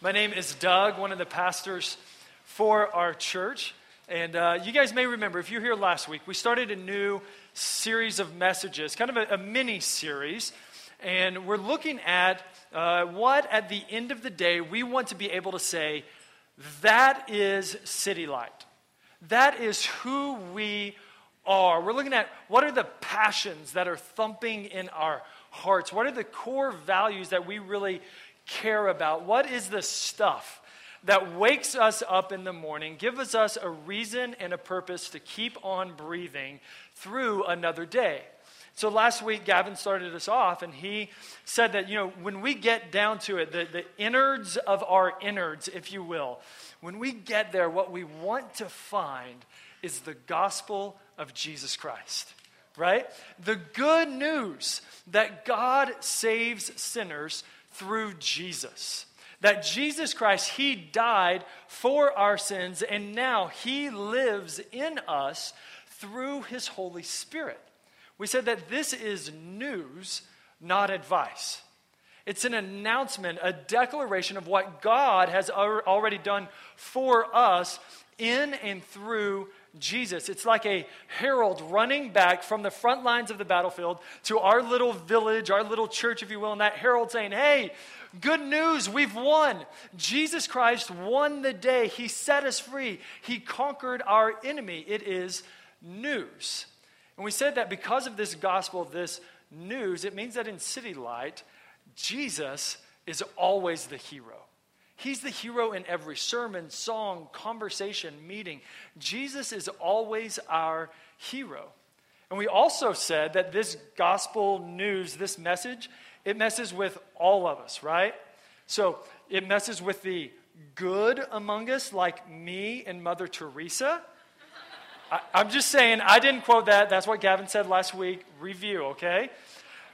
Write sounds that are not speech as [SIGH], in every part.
My name is Doug, one of the pastors for our church. And uh, you guys may remember, if you were here last week, we started a new series of messages, kind of a, a mini series. And we're looking at uh, what, at the end of the day, we want to be able to say, that is City Light. That is who we are. We're looking at what are the passions that are thumping in our hearts? What are the core values that we really care about? What is the stuff that wakes us up in the morning, gives us a reason and a purpose to keep on breathing through another day? So last week, Gavin started us off, and he said that, you know, when we get down to it, the, the innards of our innards, if you will, when we get there, what we want to find is the gospel of Jesus Christ, right? The good news that God saves sinners through Jesus. That Jesus Christ, He died for our sins, and now He lives in us through His Holy Spirit. We said that this is news, not advice. It's an announcement, a declaration of what God has already done for us in and through Jesus. It's like a herald running back from the front lines of the battlefield to our little village, our little church, if you will, and that herald saying, Hey, good news, we've won. Jesus Christ won the day. He set us free, He conquered our enemy. It is news. And we said that because of this gospel, this news, it means that in City Light, Jesus is always the hero. He's the hero in every sermon, song, conversation, meeting. Jesus is always our hero. And we also said that this gospel news, this message, it messes with all of us, right? So it messes with the good among us, like me and Mother Teresa. I, I'm just saying, I didn't quote that. That's what Gavin said last week. Review, okay?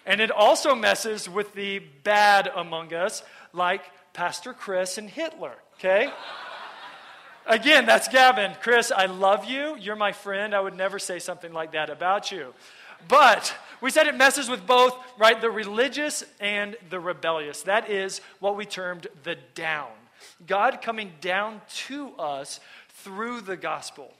And it also messes with the bad among us, like Pastor Chris and Hitler, okay? Again, that's Gavin. Chris, I love you. You're my friend. I would never say something like that about you. But we said it messes with both, right? The religious and the rebellious. That is what we termed the down. God coming down to us through the gospel.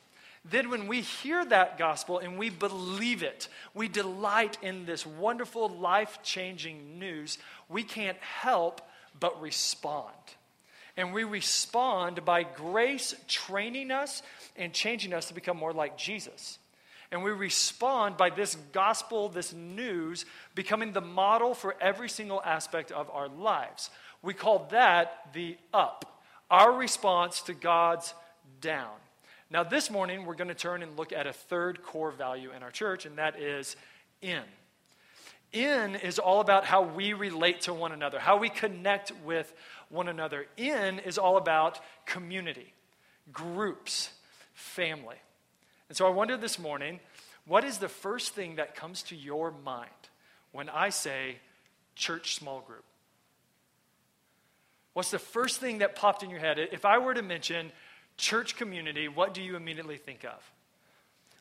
Then, when we hear that gospel and we believe it, we delight in this wonderful, life changing news, we can't help but respond. And we respond by grace training us and changing us to become more like Jesus. And we respond by this gospel, this news, becoming the model for every single aspect of our lives. We call that the up, our response to God's down. Now, this morning, we're going to turn and look at a third core value in our church, and that is in. In is all about how we relate to one another, how we connect with one another. In is all about community, groups, family. And so I wonder this morning what is the first thing that comes to your mind when I say church small group? What's the first thing that popped in your head? If I were to mention church community, what do you immediately think of?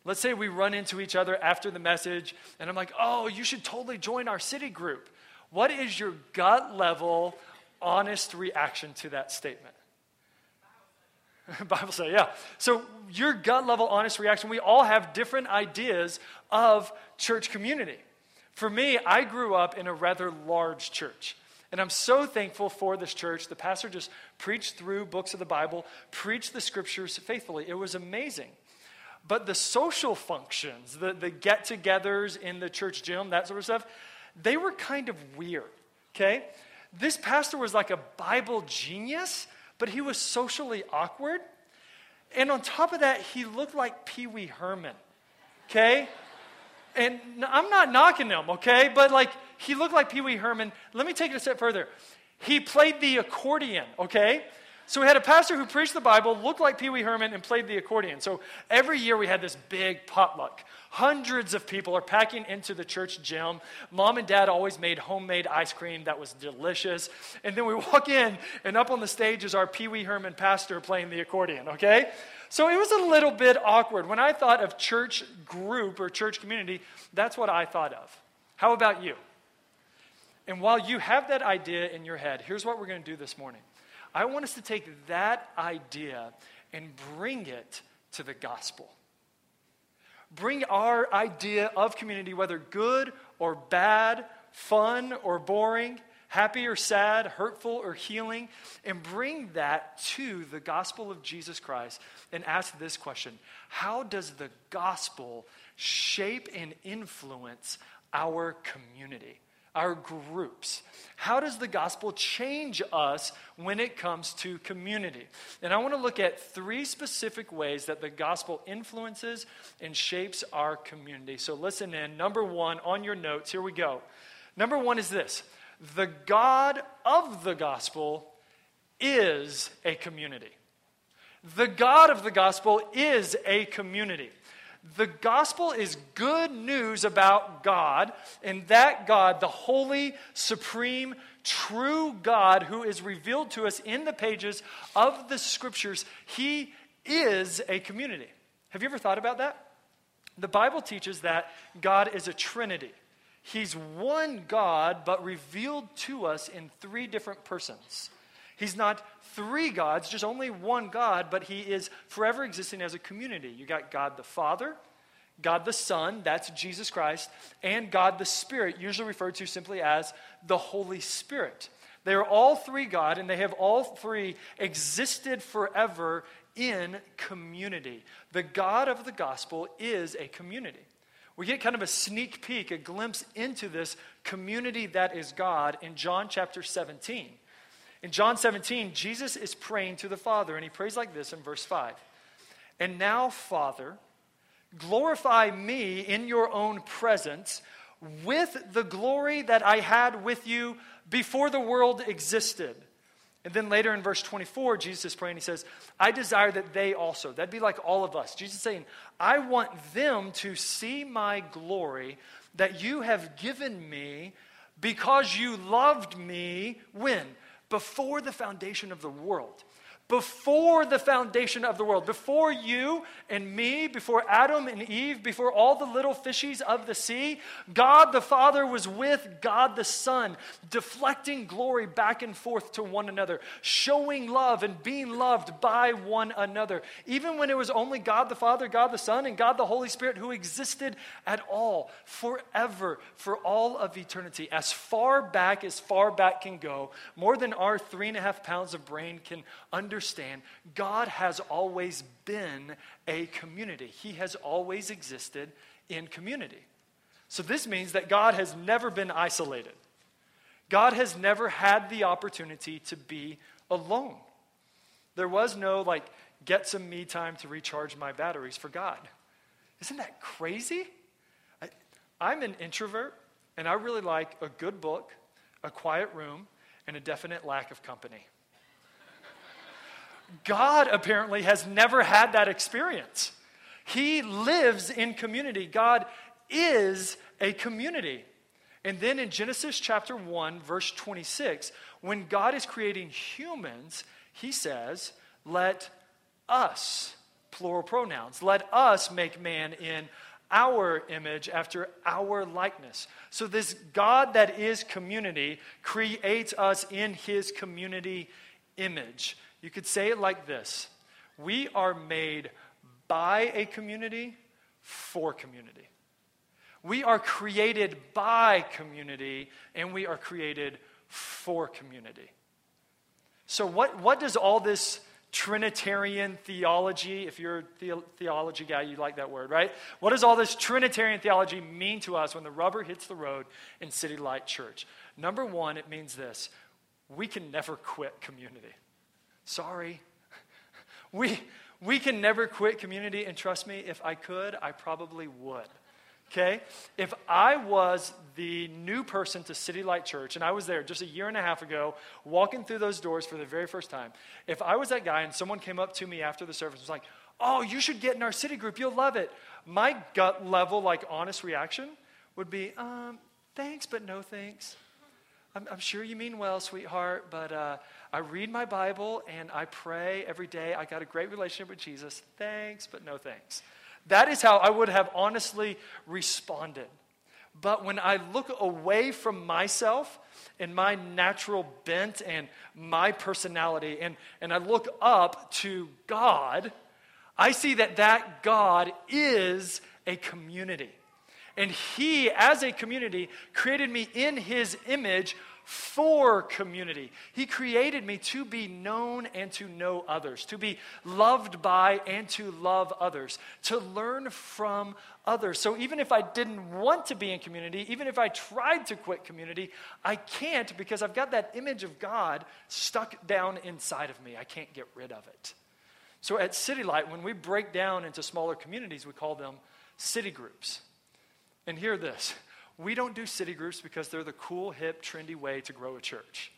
Let's say we run into each other after the message, and I'm like, oh, you should totally join our city group. What is your gut level, honest reaction to that statement? [LAUGHS] Bible say, yeah. So, your gut level, honest reaction, we all have different ideas of church community. For me, I grew up in a rather large church. And I'm so thankful for this church. The pastor just preached through books of the Bible, preached the scriptures faithfully. It was amazing. But the social functions, the, the get togethers in the church gym, that sort of stuff, they were kind of weird, okay? This pastor was like a Bible genius, but he was socially awkward. And on top of that, he looked like Pee Wee Herman, okay? And I'm not knocking him, okay? But like, he looked like Pee Wee Herman. Let me take it a step further. He played the accordion, okay? So we had a pastor who preached the Bible, looked like Pee Wee Herman, and played the accordion. So every year we had this big potluck. Hundreds of people are packing into the church gym. Mom and dad always made homemade ice cream that was delicious. And then we [LAUGHS] walk in, and up on the stage is our Pee Wee Herman pastor playing the accordion, okay? So it was a little bit awkward. When I thought of church group or church community, that's what I thought of. How about you? And while you have that idea in your head, here's what we're going to do this morning. I want us to take that idea and bring it to the gospel. Bring our idea of community, whether good or bad, fun or boring, happy or sad, hurtful or healing, and bring that to the gospel of Jesus Christ and ask this question How does the gospel shape and influence our community? Our groups. How does the gospel change us when it comes to community? And I want to look at three specific ways that the gospel influences and shapes our community. So listen in. Number one, on your notes, here we go. Number one is this the God of the gospel is a community. The God of the gospel is a community. The gospel is good news about God, and that God, the holy, supreme, true God who is revealed to us in the pages of the scriptures, he is a community. Have you ever thought about that? The Bible teaches that God is a trinity. He's one God, but revealed to us in three different persons. He's not three gods, just only one God, but he is forever existing as a community. You got God the Father, God the Son, that's Jesus Christ, and God the Spirit, usually referred to simply as the Holy Spirit. They are all three God, and they have all three existed forever in community. The God of the gospel is a community. We get kind of a sneak peek, a glimpse into this community that is God in John chapter 17. In John 17, Jesus is praying to the Father, and he prays like this in verse 5 And now, Father, glorify me in your own presence with the glory that I had with you before the world existed. And then later in verse 24, Jesus is praying, he says, I desire that they also, that'd be like all of us. Jesus is saying, I want them to see my glory that you have given me because you loved me when? Before the foundation of the world before the foundation of the world, before you and me, before Adam and Eve, before all the little fishies of the sea, God the Father was with God the Son, deflecting glory back and forth to one another, showing love and being loved by one another. Even when it was only God the Father, God the Son, and God the Holy Spirit who existed at all, forever, for all of eternity, as far back as far back can go, more than our three and a half pounds of brain can understand understand God has always been a community, He has always existed in community. So this means that God has never been isolated. God has never had the opportunity to be alone. There was no, like, get some me time to recharge my batteries for God. Isn't that crazy? I, I'm an introvert, and I really like a good book, a quiet room, and a definite lack of company. God apparently has never had that experience. He lives in community. God is a community. And then in Genesis chapter 1, verse 26, when God is creating humans, he says, Let us, plural pronouns, let us make man in our image after our likeness. So, this God that is community creates us in his community image. You could say it like this We are made by a community for community. We are created by community and we are created for community. So, what, what does all this Trinitarian theology, if you're a the- theology guy, you like that word, right? What does all this Trinitarian theology mean to us when the rubber hits the road in City Light Church? Number one, it means this we can never quit community. Sorry. [LAUGHS] We, we can never quit community, and trust me, if I could, I probably would. Okay? If I was the new person to City Light Church, and I was there just a year and a half ago, walking through those doors for the very first time, if I was that guy and someone came up to me after the service and was like, oh, you should get in our city group, you'll love it, my gut level, like honest reaction would be, um, thanks, but no thanks. I'm, I'm sure you mean well, sweetheart, but uh, I read my Bible and I pray every day. I got a great relationship with Jesus. Thanks, but no thanks. That is how I would have honestly responded. But when I look away from myself and my natural bent and my personality, and, and I look up to God, I see that that God is a community. And He, as a community, created me in His image for community. He created me to be known and to know others, to be loved by and to love others, to learn from others. So even if I didn't want to be in community, even if I tried to quit community, I can't because I've got that image of God stuck down inside of me. I can't get rid of it. So at City Light, when we break down into smaller communities, we call them city groups. And hear this we don't do city groups because they're the cool, hip, trendy way to grow a church.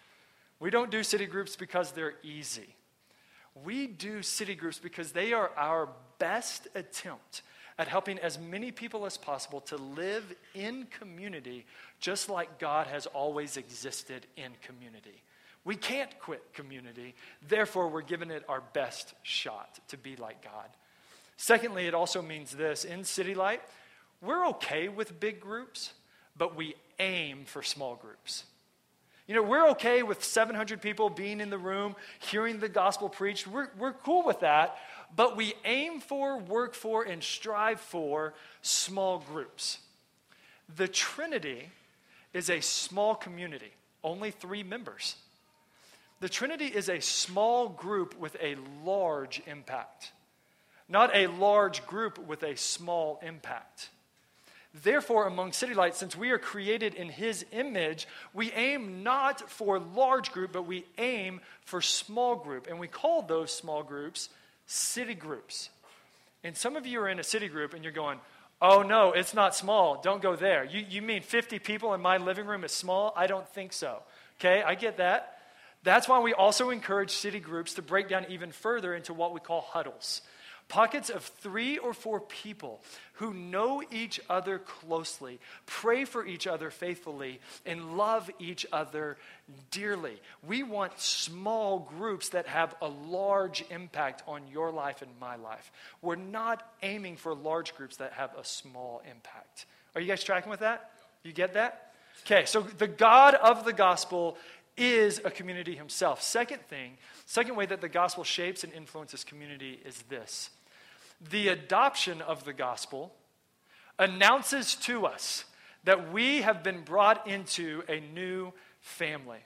We don't do city groups because they're easy. We do city groups because they are our best attempt at helping as many people as possible to live in community just like God has always existed in community. We can't quit community, therefore, we're giving it our best shot to be like God. Secondly, it also means this in City Light, we're okay with big groups but we aim for small groups. You know, we're okay with 700 people being in the room, hearing the gospel preached. We're, we're cool with that, but we aim for, work for, and strive for small groups. The Trinity is a small community, only three members. The Trinity is a small group with a large impact, not a large group with a small impact. Therefore, among City Lights, since we are created in His image, we aim not for large group, but we aim for small group. And we call those small groups city groups. And some of you are in a city group and you're going, oh no, it's not small. Don't go there. You, you mean 50 people in my living room is small? I don't think so. Okay, I get that. That's why we also encourage city groups to break down even further into what we call huddles. Pockets of three or four people who know each other closely, pray for each other faithfully, and love each other dearly. We want small groups that have a large impact on your life and my life. We're not aiming for large groups that have a small impact. Are you guys tracking with that? You get that? Okay, so the God of the gospel is a community himself. Second thing, second way that the gospel shapes and influences community is this the adoption of the gospel announces to us that we have been brought into a new family.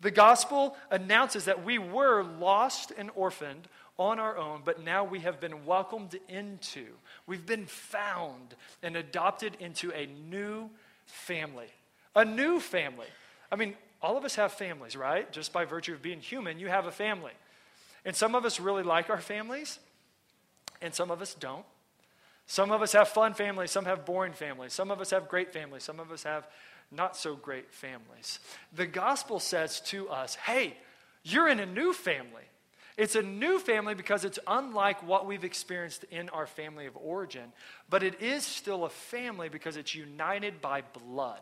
The gospel announces that we were lost and orphaned on our own, but now we have been welcomed into, we've been found and adopted into a new family. A new family. I mean, all of us have families, right? Just by virtue of being human, you have a family. And some of us really like our families, and some of us don't. Some of us have fun families, some have boring families, some of us have great families, some of us have not so great families. The gospel says to us, hey, you're in a new family. It's a new family because it's unlike what we've experienced in our family of origin, but it is still a family because it's united by blood,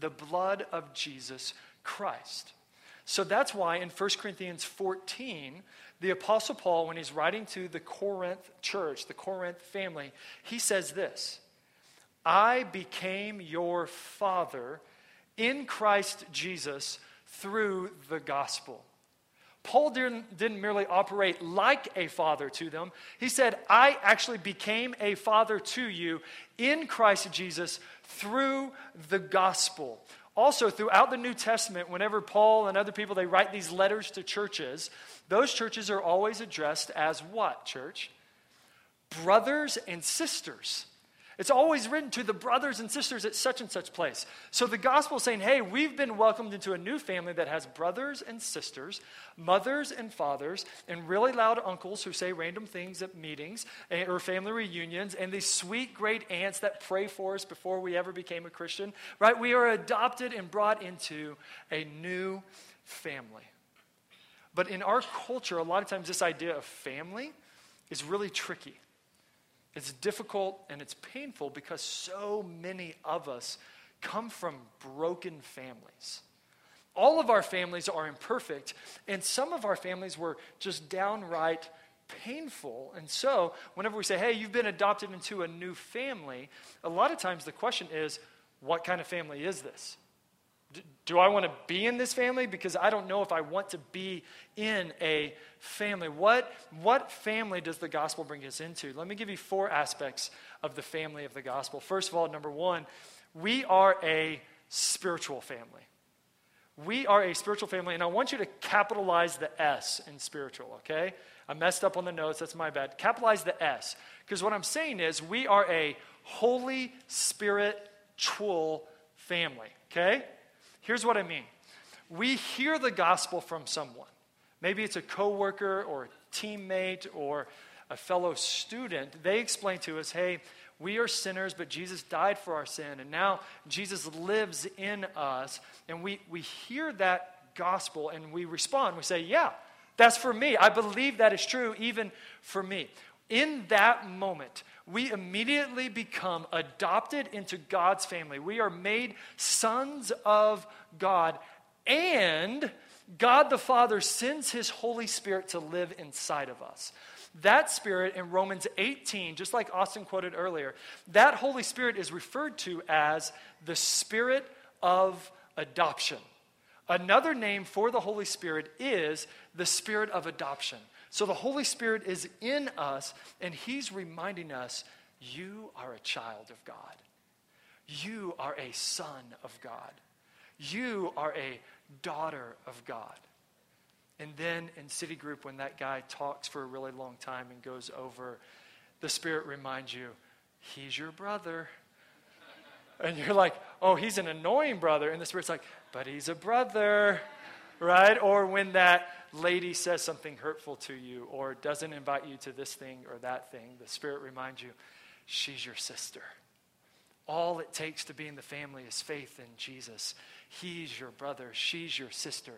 the blood of Jesus Christ. So that's why in 1 Corinthians 14, the Apostle Paul, when he's writing to the Corinth church, the Corinth family, he says this I became your father in Christ Jesus through the gospel. Paul didn't, didn't merely operate like a father to them. He said, I actually became a father to you in Christ Jesus through the gospel. Also, throughout the New Testament, whenever Paul and other people they write these letters to churches, those churches are always addressed as what, church? Brothers and sisters. It's always written to the brothers and sisters at such and such place. So the gospel is saying, hey, we've been welcomed into a new family that has brothers and sisters, mothers and fathers, and really loud uncles who say random things at meetings eh, or family reunions, and these sweet great aunts that pray for us before we ever became a Christian, right? We are adopted and brought into a new family. But in our culture, a lot of times this idea of family is really tricky. It's difficult and it's painful because so many of us come from broken families. All of our families are imperfect, and some of our families were just downright painful. And so, whenever we say, hey, you've been adopted into a new family, a lot of times the question is, what kind of family is this? Do I want to be in this family? Because I don't know if I want to be in a family. What, what family does the gospel bring us into? Let me give you four aspects of the family of the gospel. First of all, number one, we are a spiritual family. We are a spiritual family, and I want you to capitalize the S in spiritual, okay? I messed up on the notes, that's my bad. Capitalize the S, because what I'm saying is we are a Holy Spiritual family, okay? Here's what I mean we hear the gospel from someone. Maybe it's a coworker or a teammate or a fellow student. They explain to us, hey, we are sinners, but Jesus died for our sin, and now Jesus lives in us. And we, we hear that gospel and we respond. We say, Yeah, that's for me. I believe that is true, even for me. In that moment, we immediately become adopted into God's family. We are made sons of God, and God the Father sends his Holy Spirit to live inside of us. That Spirit in Romans 18, just like Austin quoted earlier, that Holy Spirit is referred to as the Spirit of adoption. Another name for the Holy Spirit is the Spirit of adoption. So the Holy Spirit is in us, and He's reminding us you are a child of God. You are a son of God. You are a daughter of God. And then in City Group, when that guy talks for a really long time and goes over, the Spirit reminds you, He's your brother. And you're like, oh, he's an annoying brother. And the Spirit's like, but he's a brother, right? Or when that lady says something hurtful to you or doesn't invite you to this thing or that thing, the Spirit reminds you, she's your sister. All it takes to be in the family is faith in Jesus. He's your brother, she's your sister.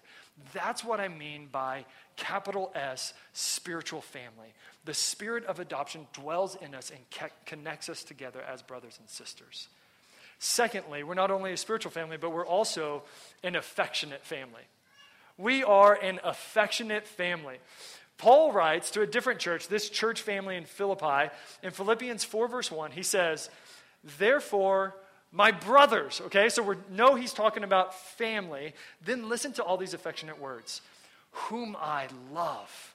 That's what I mean by capital S, spiritual family. The spirit of adoption dwells in us and connects us together as brothers and sisters. Secondly, we're not only a spiritual family, but we're also an affectionate family. We are an affectionate family. Paul writes to a different church, this church family in Philippi, in Philippians 4, verse 1, he says, Therefore, my brothers, okay, so we know he's talking about family. Then listen to all these affectionate words whom I love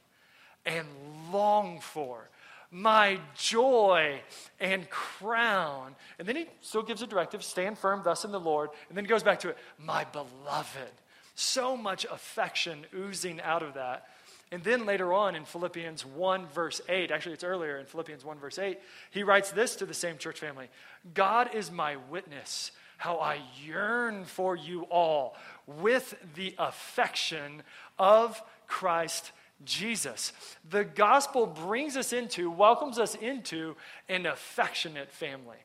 and long for, my joy and crown. And then he still gives a directive stand firm thus in the Lord. And then he goes back to it, my beloved. So much affection oozing out of that. And then later on in Philippians 1, verse 8, actually it's earlier in Philippians 1, verse 8, he writes this to the same church family God is my witness, how I yearn for you all with the affection of Christ Jesus. The gospel brings us into, welcomes us into an affectionate family.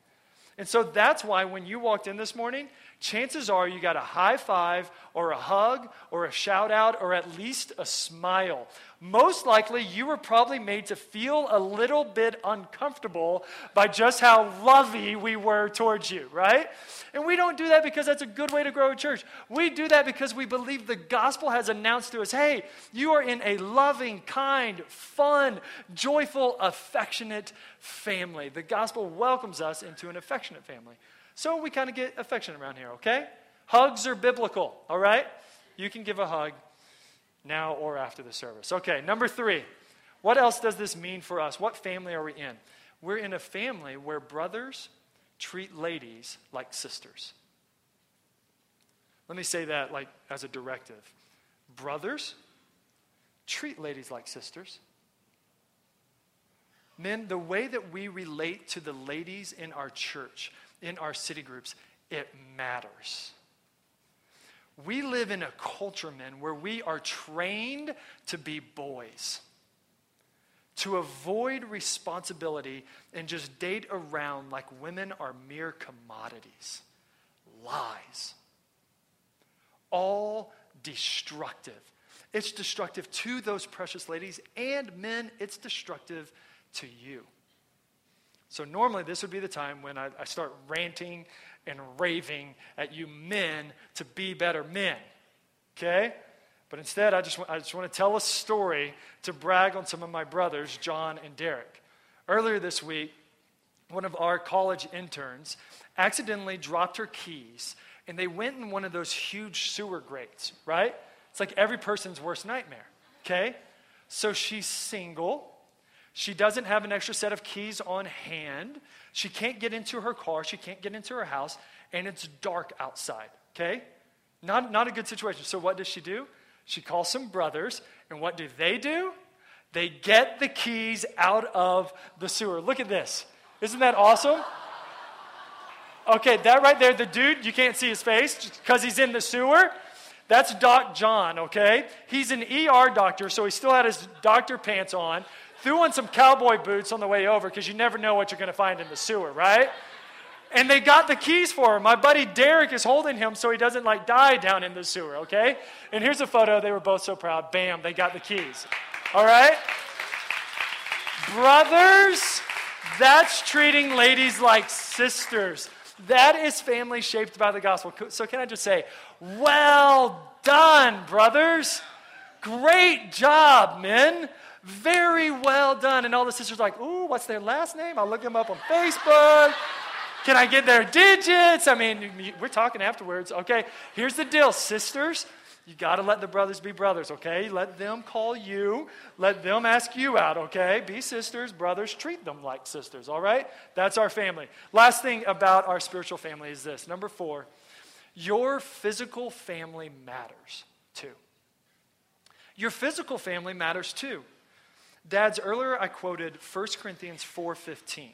And so that's why when you walked in this morning, chances are you got a high five or a hug or a shout out or at least a smile. Most likely, you were probably made to feel a little bit uncomfortable by just how lovey we were towards you, right? And we don't do that because that's a good way to grow a church. We do that because we believe the gospel has announced to us hey, you are in a loving, kind, fun, joyful, affectionate family. The gospel welcomes us into an affectionate family. So we kind of get affection around here, okay? Hugs are biblical, all right? You can give a hug now or after the service. Okay, number three. What else does this mean for us? What family are we in? We're in a family where brothers treat ladies like sisters. Let me say that like as a directive. Brothers treat ladies like sisters. Men, the way that we relate to the ladies in our church, in our city groups, it matters. We live in a culture, men, where we are trained to be boys, to avoid responsibility and just date around like women are mere commodities. Lies. All destructive. It's destructive to those precious ladies, and men, it's destructive to you. So, normally, this would be the time when I, I start ranting and raving at you men to be better men. Okay? But instead, I just, I just want to tell a story to brag on some of my brothers, John and Derek. Earlier this week, one of our college interns, accidentally dropped her keys and they went in one of those huge sewer grates, right? It's like every person's worst nightmare, okay? So she's single. She doesn't have an extra set of keys on hand. She can't get into her car. She can't get into her house. And it's dark outside, okay? Not, not a good situation. So what does she do? She calls some brothers. And what do they do? They get the keys out of the sewer. Look at this. Isn't that awesome? Okay, that right there, the dude, you can't see his face because he's in the sewer. That's Doc John, okay? He's an ER doctor, so he still had his doctor pants on. Threw on some cowboy boots on the way over because you never know what you're going to find in the sewer, right? And they got the keys for him. My buddy Derek is holding him so he doesn't like die down in the sewer, okay? And here's a photo. They were both so proud. Bam, they got the keys. All right? Brothers, that's treating ladies like sisters. That is family shaped by the gospel. So, can I just say, well done, brothers? Great job, men. Very well done. And all the sisters are like, ooh, what's their last name? I'll look them up on Facebook. Can I get their digits? I mean, we're talking afterwards. Okay, here's the deal, sisters. You got to let the brothers be brothers, okay? Let them call you. Let them ask you out, okay? Be sisters, brothers, treat them like sisters, all right? That's our family. Last thing about our spiritual family is this number four, your physical family matters too. Your physical family matters too. Dads, earlier I quoted 1 Corinthians 4:15,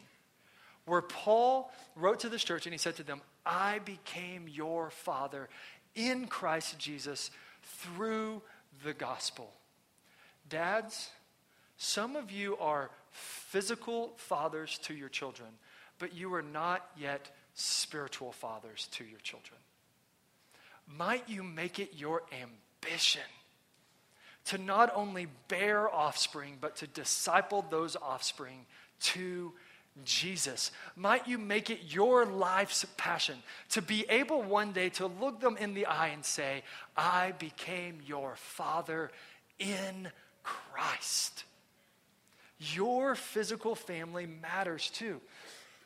where Paul wrote to this church and he said to them, I became your father in Christ Jesus through the gospel. Dads, some of you are physical fathers to your children, but you are not yet spiritual fathers to your children. Might you make it your ambition to not only bear offspring, but to disciple those offspring to Jesus. Might you make it your life's passion to be able one day to look them in the eye and say, I became your father in Christ. Your physical family matters too.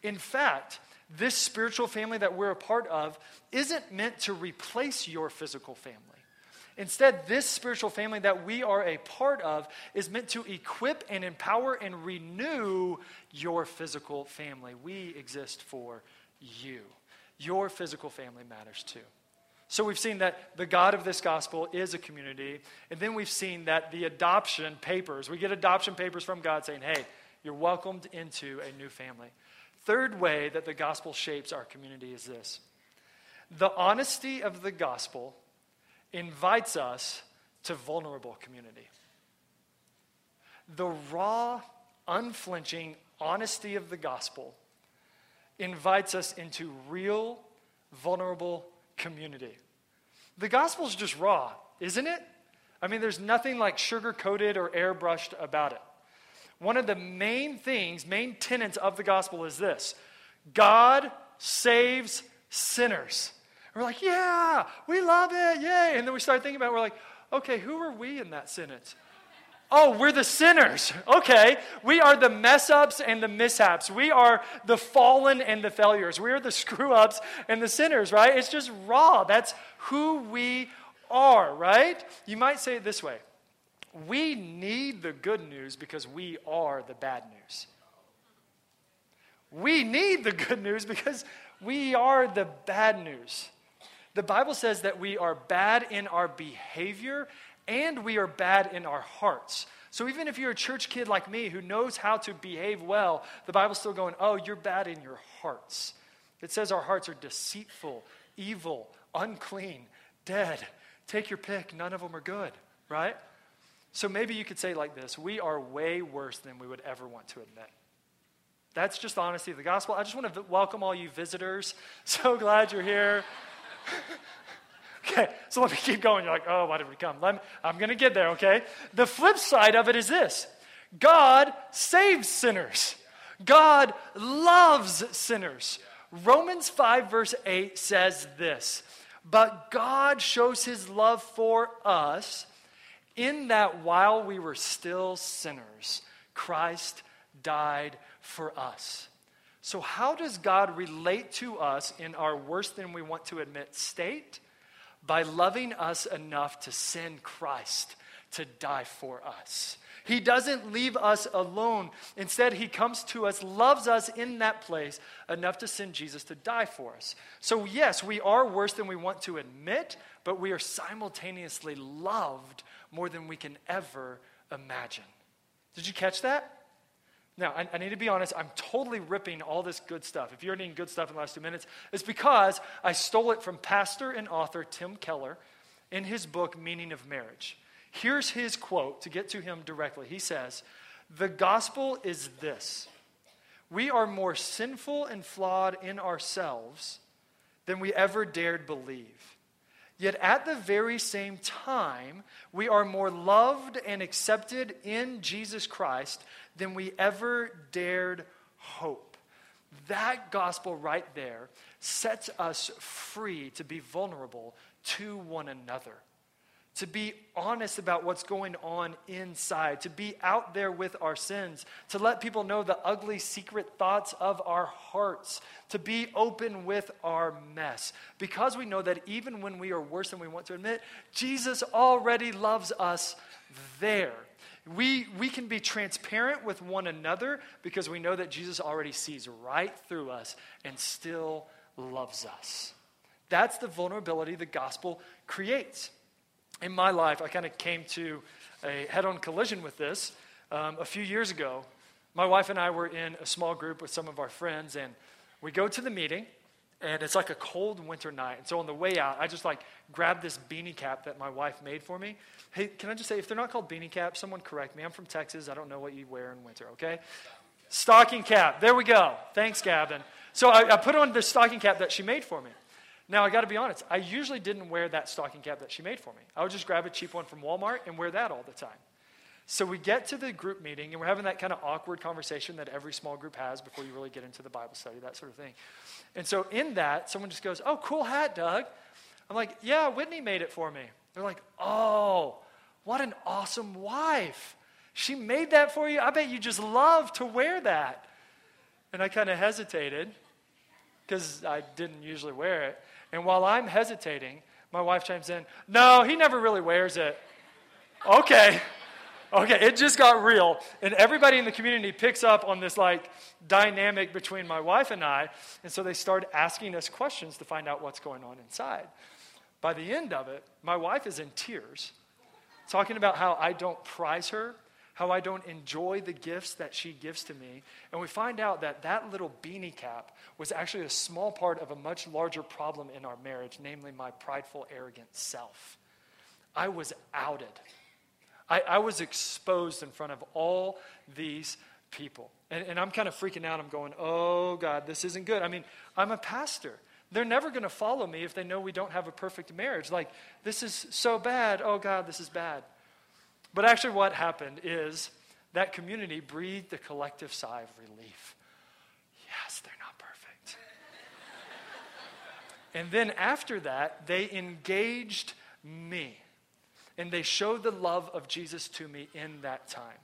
In fact, this spiritual family that we're a part of isn't meant to replace your physical family. Instead, this spiritual family that we are a part of is meant to equip and empower and renew your physical family. We exist for you. Your physical family matters too. So we've seen that the God of this gospel is a community. And then we've seen that the adoption papers, we get adoption papers from God saying, hey, you're welcomed into a new family. Third way that the gospel shapes our community is this the honesty of the gospel invites us to vulnerable community. The raw, unflinching honesty of the gospel invites us into real, vulnerable community. The gospel is just raw, isn't it? I mean, there's nothing like sugar coated or airbrushed about it. One of the main things, main tenets of the gospel is this God saves sinners. We're like, yeah, we love it, yay. And then we start thinking about it, we're like, okay, who are we in that sentence? Oh, we're the sinners. [LAUGHS] Okay. We are the mess ups and the mishaps. We are the fallen and the failures. We are the [LAUGHS] screw ups and the sinners, right? It's just raw. That's who we are, right? You might say it this way We need the good news because we are the bad news. We need the [LAUGHS] good news because we are the bad news. The Bible says that we are bad in our behavior and we are bad in our hearts. So even if you're a church kid like me who knows how to behave well, the Bible's still going, oh, you're bad in your hearts. It says our hearts are deceitful, evil, unclean, dead. Take your pick, none of them are good, right? So maybe you could say like this We are way worse than we would ever want to admit. That's just the honesty of the gospel. I just want to welcome all you visitors. [LAUGHS] So glad you're here. [LAUGHS] okay, so let me keep going. You're like, oh, why did we come? Me, I'm going to get there, okay? The flip side of it is this God saves sinners, God loves sinners. Romans 5, verse 8 says this But God shows his love for us in that while we were still sinners, Christ died for us. So, how does God relate to us in our worse than we want to admit state? By loving us enough to send Christ to die for us. He doesn't leave us alone. Instead, He comes to us, loves us in that place enough to send Jesus to die for us. So, yes, we are worse than we want to admit, but we are simultaneously loved more than we can ever imagine. Did you catch that? Now, I, I, need to be honest, I'm totally ripping all this good stuff. If you're needing good stuff in the last two minutes, it's because I stole it from pastor and author Tim Keller in his book, Meaning of Marriage. Here's his quote to get to him directly. He says, The gospel is this we are more sinful and flawed in ourselves than we ever dared believe. Yet at the very same time, we are more loved and accepted in Jesus Christ than we ever dared hope. That gospel right there sets us free to be vulnerable to one another to be honest about what's going on inside, to be out there with our sins, to let people know the ugly secret thoughts of our hearts, to be open with our mess. Because we know that even when we are worse than we want to admit, Jesus already loves us there. We, we can be transparent with one another because we know that Jesus already sees right through us and still loves us. That's the vulnerability the gospel creates in my life, I kind of came to a head on collision with this um, a few years ago. My wife and I were in a small group with some of our friends, and we go to the meeting, and it's like a cold winter night. And so on the way out, I just like grabbed this beanie cap that my wife made for me. Hey, can I just say, if they're not called beanie caps, someone correct me. I'm from Texas. I don't know what you wear in winter, okay? Stocking cap. There we go. Thanks, Gavin. So I, I put on the stocking cap that she made for me. Now, I got to be honest, I usually didn't wear that stocking cap that she made for me. I would just grab a cheap one from Walmart and wear that all the time. So we get to the group meeting and we're having that kind of awkward conversation that every small group has before you really get into the Bible study, that sort of thing. And so in that, someone just goes, Oh, cool hat, Doug. I'm like, Yeah, Whitney made it for me. They're like, Oh, what an awesome wife. She made that for you. I bet you just love to wear that. And I kind of hesitated because I didn't usually wear it. And while I'm hesitating, my wife chimes in, No, he never really wears it. okay. Okay, it just got real. And everybody in the community picks up on this like dynamic between my wife and I. And so they start asking us questions to find out what's going on inside. By the end of it, my wife is in tears, talking about how I don't prize her how I don't enjoy the gifts that she gives to me. And we find out that that little beanie cap was actually a small part of a much larger problem in our marriage, namely my prideful, arrogant self. I was outed. I, I was exposed in front of all these people. And, and I'm kind of freaking out. I'm going, oh, God, this isn't good. I mean, I'm a pastor. They're never going to follow me if they know we don't have a perfect marriage. Like, this is so bad. Oh, God, this is bad. But actually, what happened is that community breathed a collective sigh of relief. Yes, they're not perfect. [LAUGHS] and then after that, they engaged me. And they showed the love of Jesus to me in that time.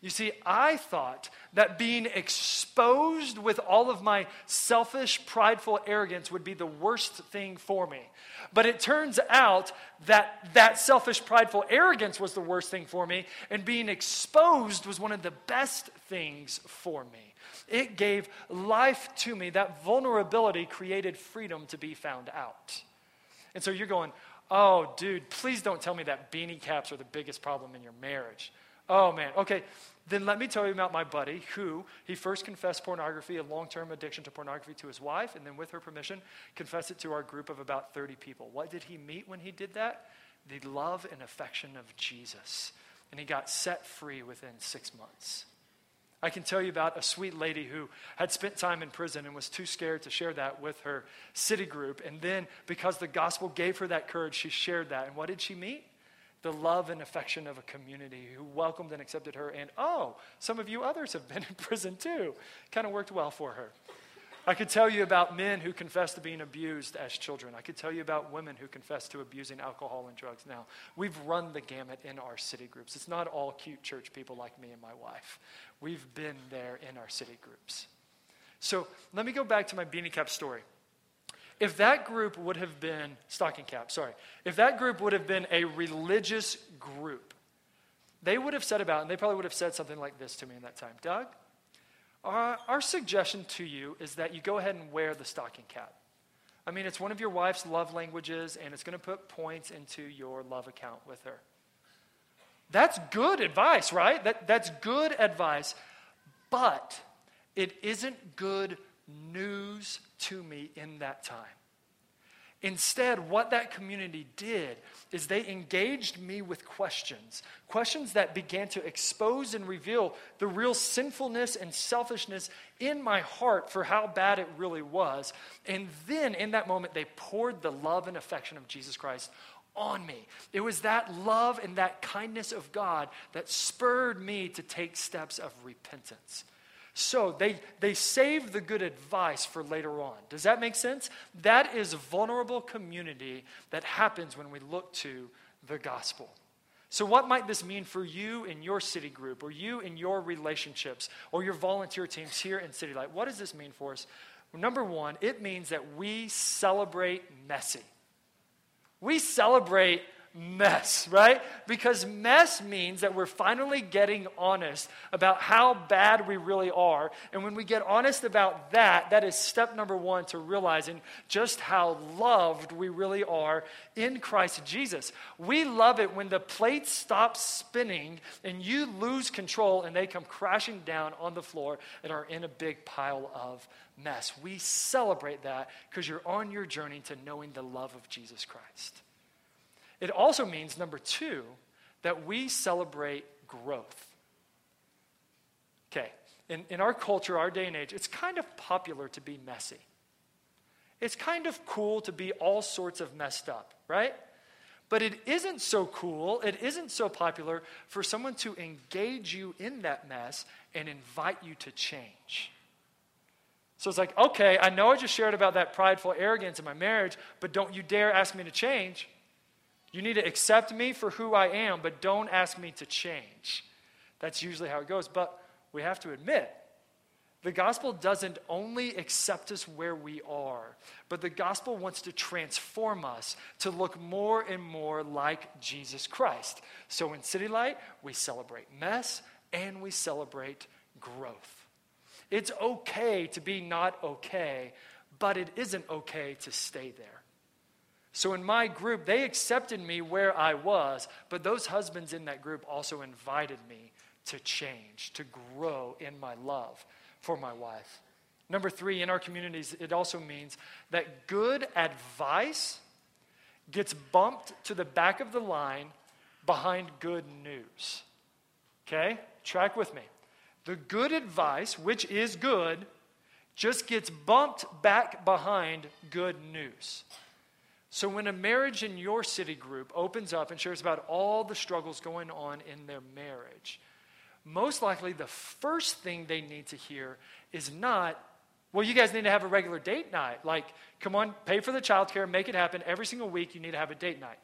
You see, I thought that being exposed with all of my selfish, prideful arrogance would be the worst thing for me. But it turns out that that selfish, prideful arrogance was the worst thing for me, and being exposed was one of the best things for me. It gave life to me. That vulnerability created freedom to be found out. And so you're going, oh, dude, please don't tell me that beanie caps are the biggest problem in your marriage. Oh, man. Okay, then let me tell you about my buddy who he first confessed pornography, a long term addiction to pornography, to his wife, and then with her permission, confessed it to our group of about 30 people. What did he meet when he did that? The love and affection of Jesus. And he got set free within six months. I can tell you about a sweet lady who had spent time in prison and was too scared to share that with her city group. And then, because the gospel gave her that courage, she shared that. And what did she meet? the love and affection of a community who welcomed and accepted her. And oh, some of you others have been [LAUGHS] in prison too. Kind of worked well for her. I could tell you about men who confess to being abused as children. I could tell you about women who confess to abusing alcohol and drugs now. We've run the gamut in our city groups. It's not all cute church people like me and my wife. We've been there in our city groups. So let me go back to my beanie cap story. If that group would have been, stocking cap, sorry, if that group would have been a religious group, they would have said about, and they probably would have said something like this to me in that time Doug, our, our suggestion to you is that you go ahead and wear the stocking cap. I mean, it's one of your wife's love languages, and it's going to put points into your love account with her. That's good advice, right? That, that's good advice, but it isn't good news to me in that time. Instead, what that community did is they engaged me with questions, questions that began to expose and reveal the real sinfulness and selfishness in my heart for how bad it really was. And then in that moment, they poured the love and affection of Jesus Christ on me. It was that love and that kindness of God that spurred me to take steps of repentance. So they, they save the good advice for later on. Does that make sense? That is vulnerable community that happens when we look to the gospel. So, what might this mean for you in your city group, or you in your relationships, or your volunteer teams here in City Light? What does this mean for us? Number one, it means that we celebrate messy. We celebrate mess, right? Because mess means that we're finally getting honest about how bad we really are. And when we get honest about that, that is step number one to realizing just how loved we really are in Christ Jesus. We love it when the plates stop spinning and you lose control and they come crashing down on the floor and are in a big pile of mess. We celebrate that because you're on your journey to knowing the love of Jesus Christ. It also means, number two, that we celebrate growth. Okay, in, in our culture, our day and age, it's kind of popular to be messy. It's kind of cool to be all sorts of messed up, right? But it isn't so cool, it isn't so popular for someone to engage you in that mess and invite you to change. So it's like, okay, I know I just shared about that prideful arrogance in my marriage, but don't you dare ask me to change. You need to accept me for who I am, but don't ask me to change. That's usually how it goes. But we have to admit, the gospel doesn't only accept us where we are, but the gospel wants to transform us to look more and more like Jesus Christ. So in City Light, we celebrate mess and we celebrate growth. It's okay to be not okay, but it isn't okay to stay there. So in my group, they accepted me where I was, but those husbands in that group also invited me to change, to grow in my love for my wife. Number three, in our communities, it also means that good advice gets bumped to the back of the line behind good news. Okay? Track with me. The good advice, which is good, just gets bumped back behind good news. So, when a marriage in your city group opens up and shares about all the struggles going on in their marriage, most likely the first thing they need to hear is not, well, you guys need to have a regular date night. Like, come on, pay for the childcare, make it happen. Every single week, you need to have a date night.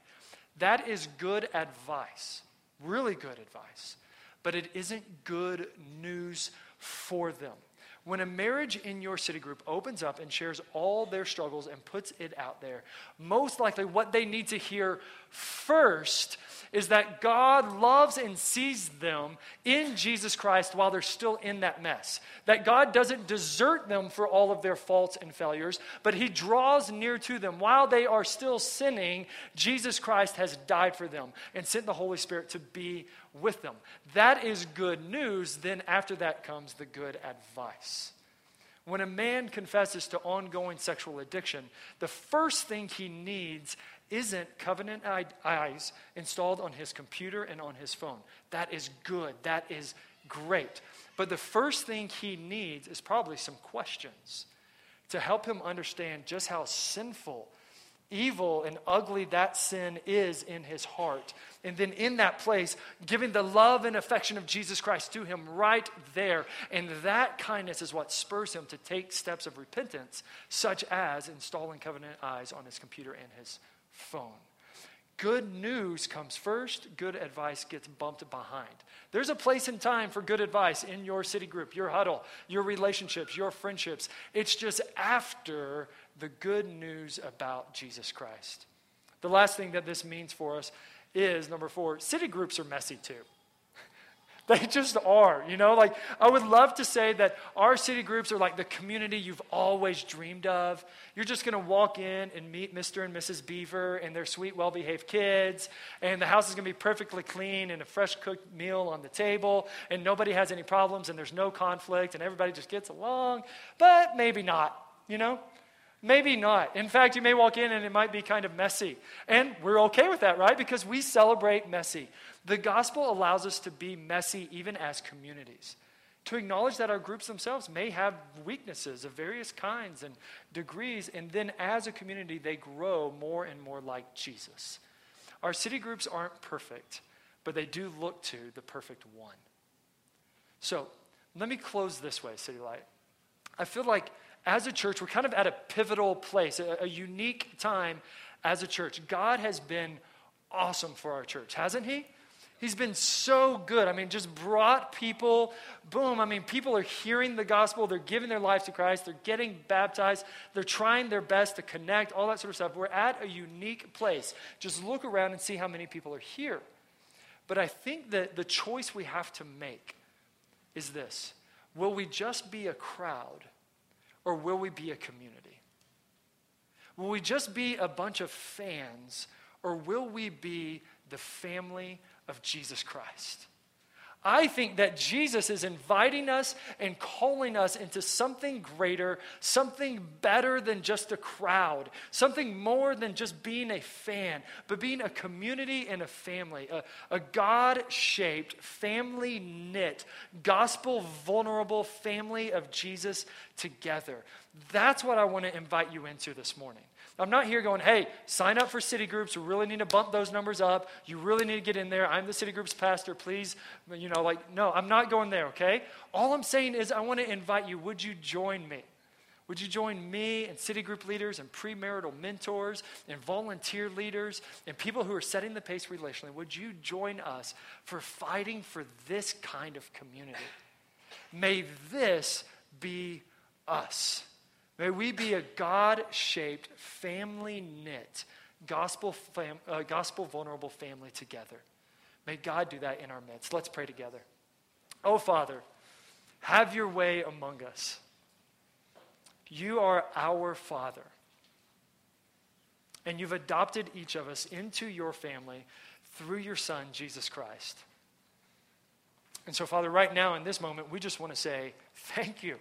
That is good advice, really good advice, but it isn't good news for them. When a marriage in your city group opens up and shares all their struggles and puts it out there, most likely what they need to hear first is that God loves and sees them in Jesus Christ while they're still in that mess. That God doesn't desert them for all of their faults and failures, but He draws near to them. While they are still sinning, Jesus Christ has died for them and sent the Holy Spirit to be with them. That is good news. Then after that comes the good advice. When a man confesses to ongoing sexual addiction, the first thing he needs isn't covenant eyes installed on his computer and on his phone. That is good. That is great. But the first thing he needs is probably some questions to help him understand just how sinful evil and ugly that sin is in his heart. And then in that place, giving the love and affection of Jesus Christ to him right there. And that kindness is what spurs him to take steps of repentance, such as installing covenant eyes on his computer and his phone. Good news comes first, good advice gets bumped behind. There's a place and time for good advice in your city group, your huddle, your relationships, your friendships. It's just after the good news about Jesus Christ. The last thing that this means for us is number four, city groups are messy too. They just are, you know? Like, I would love to say that our city groups are like the community you've always dreamed of. You're just to walk in and meet Mr. and Mrs. Beaver and their sweet, well behaved kids, and the house is to be perfectly clean and a fresh cooked meal on the table, and nobody has any problems, and there's no conflict, and everybody just gets along, but maybe not, you know? Maybe not. In fact, you may walk in and it might be kind of messy. And we're okay with that, right? Because we celebrate messy. The gospel allows us to be messy even as communities, to acknowledge that our groups themselves may have weaknesses of various kinds and degrees, and then as a community, they grow more and more like Jesus. Our city groups aren't perfect, but they do look to the perfect one. So let me close this way, City Light. I feel like as a church, we're kind of at a pivotal place, a, a unique time as a church. God has been awesome for our church, hasn't He? He's been so good. I mean, just brought people, boom. I mean, people are hearing the gospel. They're giving their lives to Christ. They're getting baptized. They're trying their best to connect, all that sort of stuff. We're at a unique place. Just look around and see how many people are here. But I think that the choice we have to make is this Will we just be a crowd or will we be a community? Will we just be a bunch of fans or will we be the family of Jesus Christ. I think that Jesus is inviting us and calling us into something greater, something better than just a crowd, something more than just being a fan, but being a community and a family, a, a God shaped, family knit, gospel vulnerable family of Jesus together. That's what I want to invite you into this morning. I'm not here going, hey, sign up for city groups. We really need to bump those numbers up. You really need to get in there. I'm the city group's pastor. Please, you know, like, no, I'm not going there, okay? All I'm saying is, I want to invite you. Would you join me? Would you join me and city group leaders and premarital mentors and volunteer leaders and people who are setting the pace relationally? Would you join us for fighting for this kind of community? May this be us. May we be a God shaped, family knit, gospel, fam- uh, gospel vulnerable family together. May God do that in our midst. Let's pray together. Oh, Father, have your way among us. You are our Father. And you've adopted each of us into your family through your Son, Jesus Christ. And so, Father, right now in this moment, we just want to say thank you.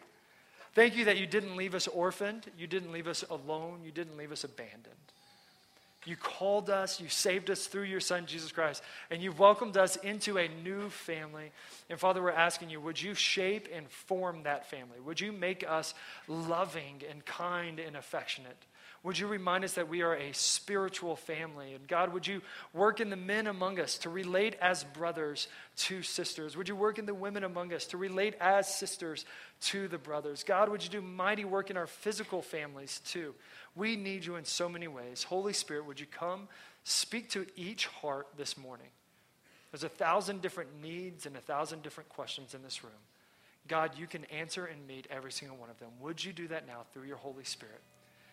Thank you that you didn't leave us orphaned. You didn't leave us alone. You didn't leave us abandoned. You called us, you saved us through your Son, Jesus Christ, and you've welcomed us into a new family. And Father, we're asking you, would you shape and form that family? Would you make us loving and kind and affectionate? Would you remind us that we are a spiritual family? And God, would you work in the men among us to relate as brothers to sisters? Would you work in the women among us to relate as sisters to the brothers? God, would you do mighty work in our physical families too? We need you in so many ways. Holy Spirit, would you come speak to each heart this morning? There's a thousand different needs and a thousand different questions in this room. God, you can answer and meet every single one of them. Would you do that now through your Holy Spirit?